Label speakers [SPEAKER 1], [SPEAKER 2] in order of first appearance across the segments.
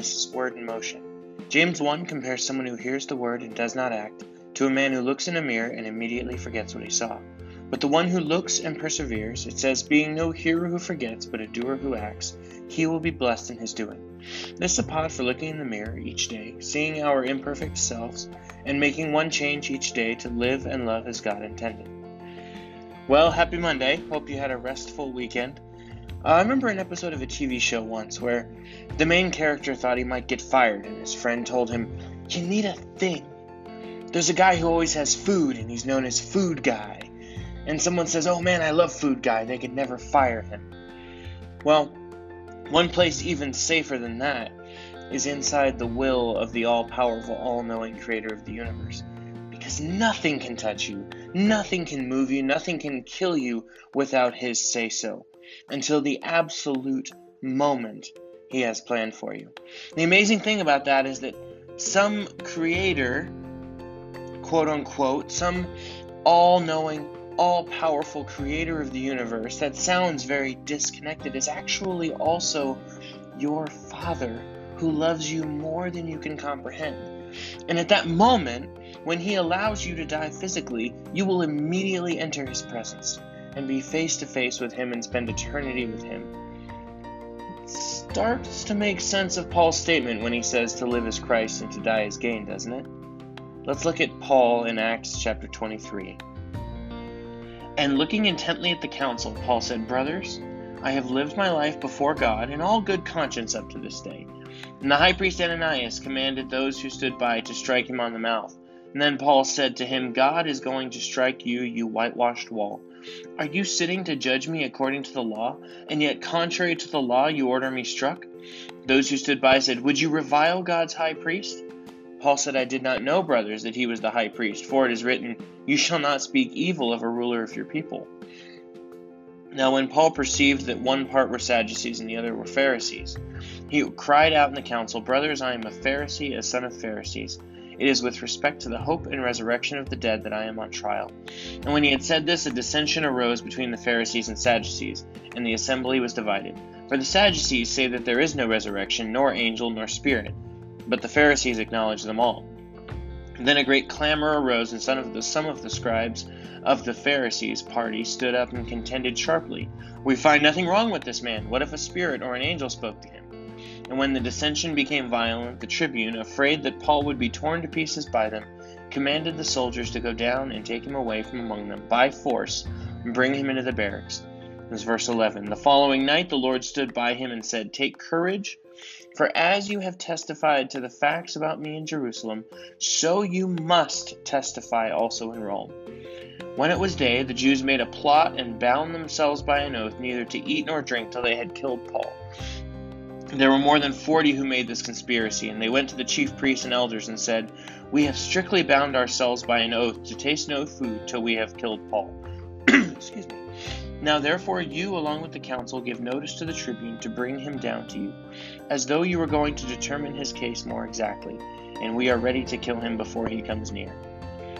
[SPEAKER 1] witnesses word in motion. James 1 compares someone who hears the word and does not act to a man who looks in a mirror and immediately forgets what he saw. But the one who looks and perseveres, it says, being no hearer who forgets, but a doer who acts, he will be blessed in his doing. This is a pod for looking in the mirror each day, seeing our imperfect selves, and making one change each day to live and love as God intended. Well, happy Monday. Hope you had a restful weekend. Uh, I remember an episode of a TV show once where the main character thought he might get fired, and his friend told him, You need a thing. There's a guy who always has food, and he's known as Food Guy and someone says, Oh man, I love Food Guy, they could never fire him. Well, one place even safer than that is inside the will of the all powerful, all knowing creator of the universe. Because nothing can touch you, nothing can move you, nothing can kill you without his say so, until the absolute moment he has planned for you. The amazing thing about that is that some creator, quote unquote, some all knowing, all powerful creator of the universe that sounds very disconnected is actually also your Father who loves you more than you can comprehend. And at that moment, when He allows you to die physically, you will immediately enter His presence and be face to face with Him and spend eternity with Him. It starts to make sense of Paul's statement when he says to live as Christ and to die as gain, doesn't it? Let's look at Paul in Acts chapter 23. And looking intently at the council, Paul said, Brothers, I have lived my life before God in all good conscience up to this day. And the high priest Ananias commanded those who stood by to strike him on the mouth. And then Paul said to him, God is going to strike you, you whitewashed wall. Are you sitting to judge me according to the law, and yet contrary to the law you order me struck? Those who stood by said, Would you revile God's high priest? Paul said, I did not know, brothers, that he was the high priest, for it is written, You shall not speak evil of a ruler of your people. Now, when Paul perceived that one part were Sadducees and the other were Pharisees, he cried out in the council, Brothers, I am a Pharisee, a son of Pharisees. It is with respect to the hope and resurrection of the dead that I am on trial. And when he had said this, a dissension arose between the Pharisees and Sadducees, and the assembly was divided. For the Sadducees say that there is no resurrection, nor angel, nor spirit but the Pharisees acknowledge them all. Then a great clamor arose, and some of the, some of the scribes of the Pharisees' party stood up and contended sharply. We find nothing wrong with this man. What if a spirit or an angel spoke to him? And when the dissension became violent, the tribune, afraid that Paul would be torn to pieces by them, commanded the soldiers to go down and take him away from among them by force and bring him into the barracks. This is verse 11. The following night the Lord stood by him and said, Take courage for as you have testified to the facts about me in Jerusalem, so you must testify also in Rome. When it was day, the Jews made a plot and bound themselves by an oath neither to eat nor drink till they had killed Paul. There were more than forty who made this conspiracy, and they went to the chief priests and elders and said, We have strictly bound ourselves by an oath to taste no food till we have killed Paul. Excuse me. Now therefore you, along with the council, give notice to the tribune to bring him down to you, as though you were going to determine his case more exactly, and we are ready to kill him before he comes near.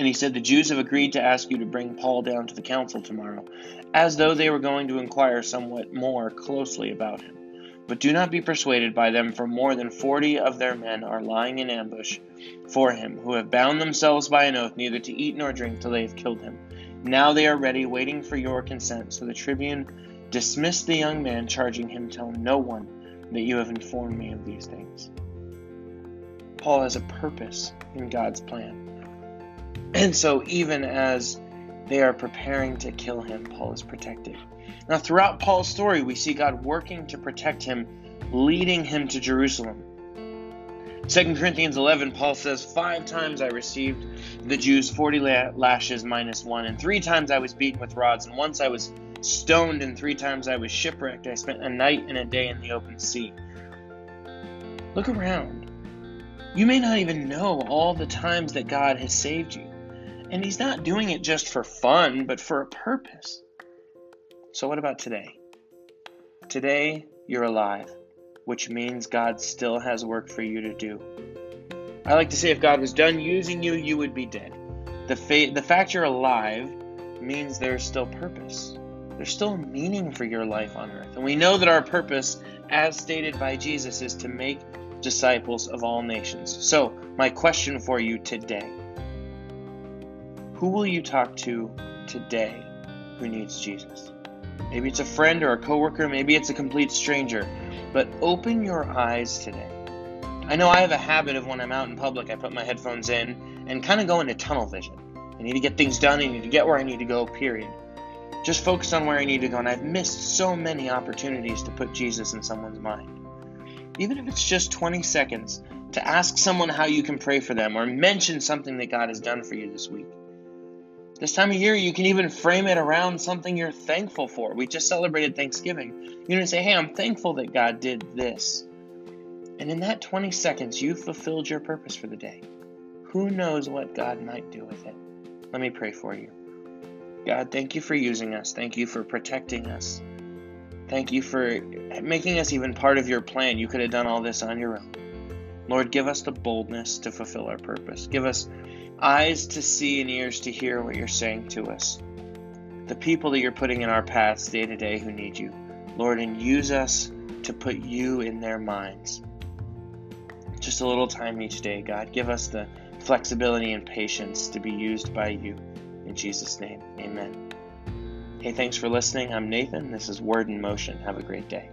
[SPEAKER 1] And he said, The Jews have agreed to ask you to bring Paul down to the council tomorrow, as though they were going to inquire somewhat more closely about him. But do not be persuaded by them, for more than forty of their men are lying in ambush for him, who have bound themselves by an oath neither to eat nor drink till they have killed him. Now they are ready, waiting for your consent. So the tribune dismissed the young man, charging him, Tell no one that you have informed me of these things. Paul has a purpose in God's plan. And so, even as they are preparing to kill him, Paul is protected. Now, throughout Paul's story, we see God working to protect him, leading him to Jerusalem. 2 Corinthians 11, Paul says, Five times I received the Jews 40 lashes minus one, and three times I was beaten with rods, and once I was stoned, and three times I was shipwrecked. I spent a night and a day in the open sea. Look around. You may not even know all the times that God has saved you. And He's not doing it just for fun, but for a purpose. So, what about today? Today, you're alive, which means God still has work for you to do. I like to say if God was done using you, you would be dead. The, fa- the fact you're alive means there's still purpose. There's still meaning for your life on earth. And we know that our purpose, as stated by Jesus, is to make disciples of all nations. So, my question for you today Who will you talk to today who needs Jesus? Maybe it's a friend or a coworker, maybe it's a complete stranger, but open your eyes today. I know I have a habit of when I'm out in public, I put my headphones in and kind of go into tunnel vision. I need to get things done, I need to get where I need to go, period. Just focus on where I need to go, and I've missed so many opportunities to put Jesus in someone's mind. Even if it's just 20 seconds to ask someone how you can pray for them or mention something that God has done for you this week. This time of year, you can even frame it around something you're thankful for. We just celebrated Thanksgiving. You can say, Hey, I'm thankful that God did this. And in that 20 seconds, you fulfilled your purpose for the day. Who knows what God might do with it? Let me pray for you. God, thank you for using us. Thank you for protecting us. Thank you for making us even part of your plan. You could have done all this on your own. Lord, give us the boldness to fulfill our purpose. Give us eyes to see and ears to hear what you're saying to us. The people that you're putting in our paths day to day who need you, Lord, and use us to put you in their minds. Just a little time each day, God. Give us the flexibility and patience to be used by you. In Jesus' name, amen. Hey, thanks for listening. I'm Nathan. This is Word in Motion. Have a great day.